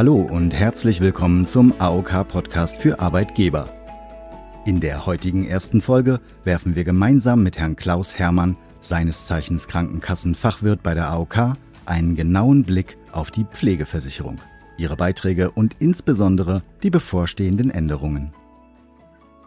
Hallo und herzlich willkommen zum AOK-Podcast für Arbeitgeber. In der heutigen ersten Folge werfen wir gemeinsam mit Herrn Klaus Hermann, seines Zeichens Krankenkassenfachwirt bei der AOK, einen genauen Blick auf die Pflegeversicherung, ihre Beiträge und insbesondere die bevorstehenden Änderungen.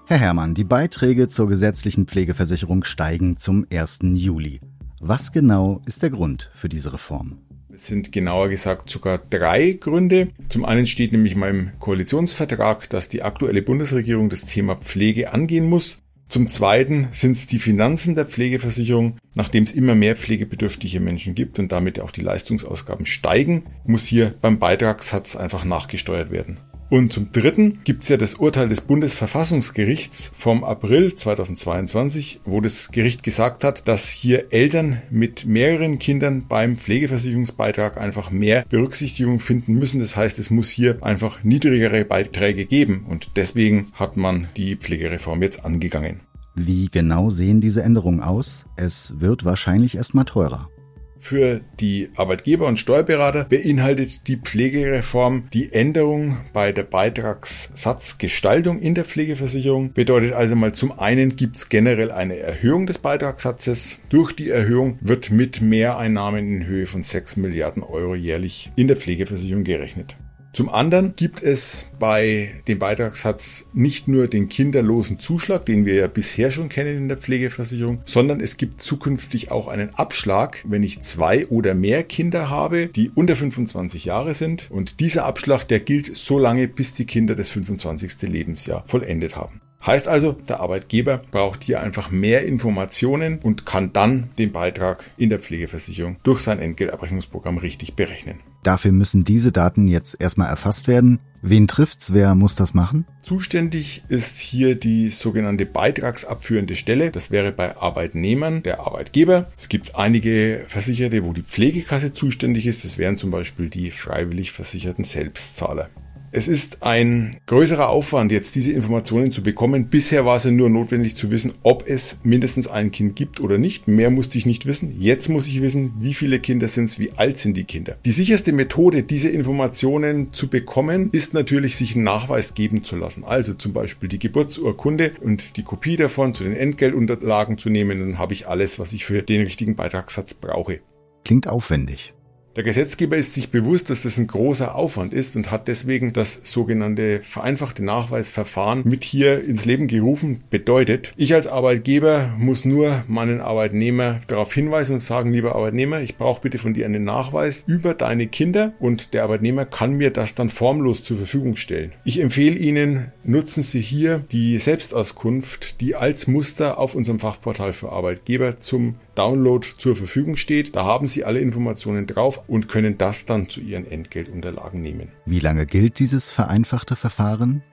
Herr Hermann, die Beiträge zur gesetzlichen Pflegeversicherung steigen zum 1. Juli. Was genau ist der Grund für diese Reform? Es sind genauer gesagt sogar drei Gründe. Zum einen steht nämlich in meinem Koalitionsvertrag, dass die aktuelle Bundesregierung das Thema Pflege angehen muss. Zum Zweiten sind es die Finanzen der Pflegeversicherung. Nachdem es immer mehr pflegebedürftige Menschen gibt und damit auch die Leistungsausgaben steigen, muss hier beim Beitragssatz einfach nachgesteuert werden. Und zum Dritten gibt es ja das Urteil des Bundesverfassungsgerichts vom April 2022, wo das Gericht gesagt hat, dass hier Eltern mit mehreren Kindern beim Pflegeversicherungsbeitrag einfach mehr Berücksichtigung finden müssen. Das heißt, es muss hier einfach niedrigere Beiträge geben und deswegen hat man die Pflegereform jetzt angegangen. Wie genau sehen diese Änderungen aus? Es wird wahrscheinlich erstmal teurer. Für die Arbeitgeber und Steuerberater beinhaltet die Pflegereform die Änderung bei der Beitragssatzgestaltung in der Pflegeversicherung. Bedeutet also mal zum einen gibt es generell eine Erhöhung des Beitragssatzes. Durch die Erhöhung wird mit Mehreinnahmen in Höhe von 6 Milliarden Euro jährlich in der Pflegeversicherung gerechnet. Zum anderen gibt es bei dem Beitragssatz nicht nur den kinderlosen Zuschlag, den wir ja bisher schon kennen in der Pflegeversicherung, sondern es gibt zukünftig auch einen Abschlag, wenn ich zwei oder mehr Kinder habe, die unter 25 Jahre sind. Und dieser Abschlag, der gilt so lange, bis die Kinder das 25. Lebensjahr vollendet haben. Heißt also, der Arbeitgeber braucht hier einfach mehr Informationen und kann dann den Beitrag in der Pflegeversicherung durch sein Entgeltabrechnungsprogramm richtig berechnen. Dafür müssen diese Daten jetzt erstmal erfasst werden. Wen trifft's? Wer muss das machen? Zuständig ist hier die sogenannte beitragsabführende Stelle. Das wäre bei Arbeitnehmern der Arbeitgeber. Es gibt einige Versicherte, wo die Pflegekasse zuständig ist. Das wären zum Beispiel die freiwillig versicherten Selbstzahler. Es ist ein größerer Aufwand, jetzt diese Informationen zu bekommen. Bisher war es ja nur notwendig zu wissen, ob es mindestens ein Kind gibt oder nicht. Mehr musste ich nicht wissen. Jetzt muss ich wissen, wie viele Kinder sind es, wie alt sind die Kinder. Die sicherste Methode, diese Informationen zu bekommen, ist natürlich, sich einen Nachweis geben zu lassen. Also zum Beispiel die Geburtsurkunde und die Kopie davon zu den Entgeltunterlagen zu nehmen. Dann habe ich alles, was ich für den richtigen Beitragssatz brauche. Klingt aufwendig. Der Gesetzgeber ist sich bewusst, dass das ein großer Aufwand ist und hat deswegen das sogenannte vereinfachte Nachweisverfahren mit hier ins Leben gerufen. Bedeutet, ich als Arbeitgeber muss nur meinen Arbeitnehmer darauf hinweisen und sagen, lieber Arbeitnehmer, ich brauche bitte von dir einen Nachweis über deine Kinder und der Arbeitnehmer kann mir das dann formlos zur Verfügung stellen. Ich empfehle Ihnen, nutzen Sie hier die Selbstauskunft, die als Muster auf unserem Fachportal für Arbeitgeber zum Download zur Verfügung steht. Da haben Sie alle Informationen drauf und können das dann zu Ihren Entgeltunterlagen nehmen. Wie lange gilt dieses vereinfachte Verfahren?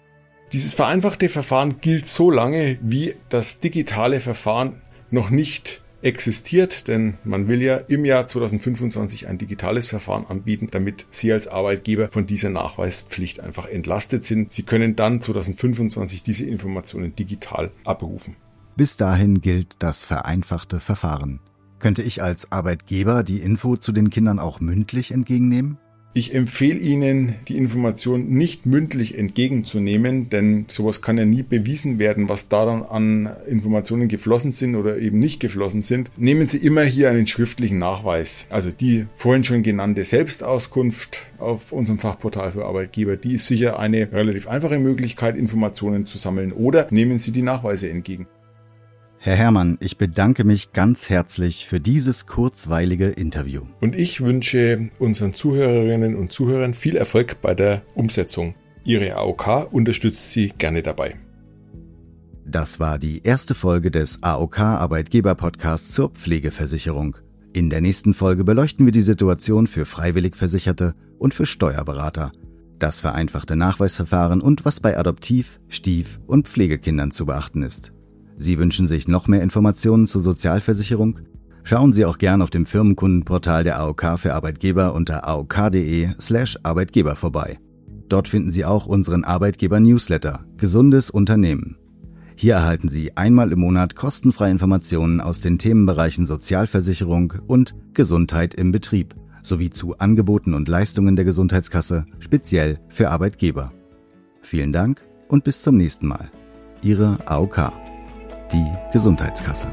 Dieses vereinfachte Verfahren gilt so lange, wie das digitale Verfahren noch nicht existiert, denn man will ja im Jahr 2025 ein digitales Verfahren anbieten, damit Sie als Arbeitgeber von dieser Nachweispflicht einfach entlastet sind. Sie können dann 2025 diese Informationen digital abrufen. Bis dahin gilt das vereinfachte Verfahren. Könnte ich als Arbeitgeber die Info zu den Kindern auch mündlich entgegennehmen? Ich empfehle Ihnen, die Information nicht mündlich entgegenzunehmen, denn sowas kann ja nie bewiesen werden, was daran an Informationen geflossen sind oder eben nicht geflossen sind. Nehmen Sie immer hier einen schriftlichen Nachweis. Also die vorhin schon genannte Selbstauskunft auf unserem Fachportal für Arbeitgeber, die ist sicher eine relativ einfache Möglichkeit, Informationen zu sammeln. Oder nehmen Sie die Nachweise entgegen. Herr Herrmann, ich bedanke mich ganz herzlich für dieses kurzweilige Interview. Und ich wünsche unseren Zuhörerinnen und Zuhörern viel Erfolg bei der Umsetzung. Ihre AOK unterstützt Sie gerne dabei. Das war die erste Folge des AOK Arbeitgeber Podcasts zur Pflegeversicherung. In der nächsten Folge beleuchten wir die Situation für freiwillig Versicherte und für Steuerberater, das vereinfachte Nachweisverfahren und was bei Adoptiv-, Stief- und Pflegekindern zu beachten ist. Sie wünschen sich noch mehr Informationen zur Sozialversicherung? Schauen Sie auch gern auf dem Firmenkundenportal der AOK für Arbeitgeber unter aok.de slash Arbeitgeber vorbei. Dort finden Sie auch unseren Arbeitgeber-Newsletter Gesundes Unternehmen. Hier erhalten Sie einmal im Monat kostenfreie Informationen aus den Themenbereichen Sozialversicherung und Gesundheit im Betrieb sowie zu Angeboten und Leistungen der Gesundheitskasse, speziell für Arbeitgeber. Vielen Dank und bis zum nächsten Mal. Ihre AOK, die Gesundheitskasse.